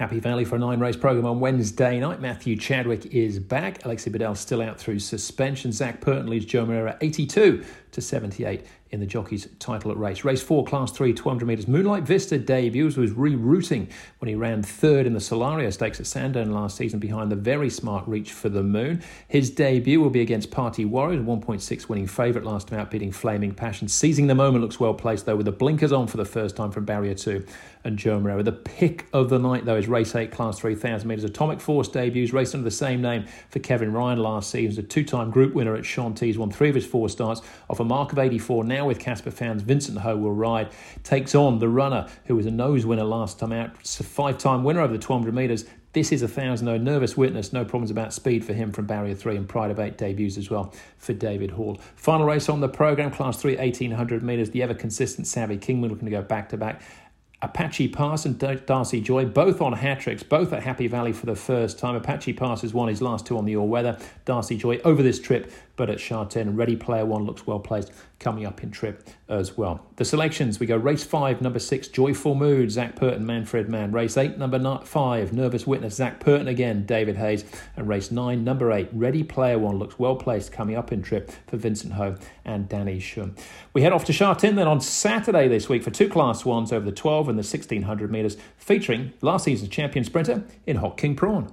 Happy Valley for a nine race program on Wednesday night. Matthew Chadwick is back. Alexi Badel still out through suspension. Zac Purton leads Joe Moreira 82 to 78 in the jockey's title at race. Race 4, Class 3, 200 metres. Moonlight Vista debuts, was rerouting when he ran third in the Solario Stakes at Sandown last season behind the very smart Reach for the Moon. His debut will be against Party Warrior, 1.6 winning favourite last time out, beating Flaming Passion. Seizing the moment looks well placed though with the blinkers on for the first time from Barrier 2 and Joe Moreira. The pick of the night though is race 8, Class 3000 metres. Atomic Force debuts, raced under the same name for Kevin Ryan last season. A two time group winner at Chantilly, won three of his four starts off a mark of 84. Now with Caspar Fownes, Vincent Ho will ride. Takes on the runner who was a nose winner last time out, five time winner over the 1200 metres. This is a thousand though. Nervous witness, no problems about speed for him from barrier three and Pride of Eight debuts as well for David Hall. Final race on the programme, class three, 1800 metres. The ever consistent Savvy Kingman looking to go back to back. Apache Pass and Darcy Joy, both on hat tricks, both at Happy Valley for the first time. Apache Pass has won his last two on the all weather. Darcy Joy over this trip, but at Sha Tin, Ready Player One looks well placed coming up in trip as well. The selections we go race five, number six, Joyful Mood, Zac Purton, Manfred Man. Race eight, number five, Nervous Witness, Zac Purton again, David Hayes. And race nine, number eight, Ready Player One looks well placed coming up in trip for Vincent Ho and Danny Shum. We head off to Sha Tin then on Saturday this week for two class ones over the 12 and the 1600 metres, featuring last season's champion sprinter in Hot King Prawn.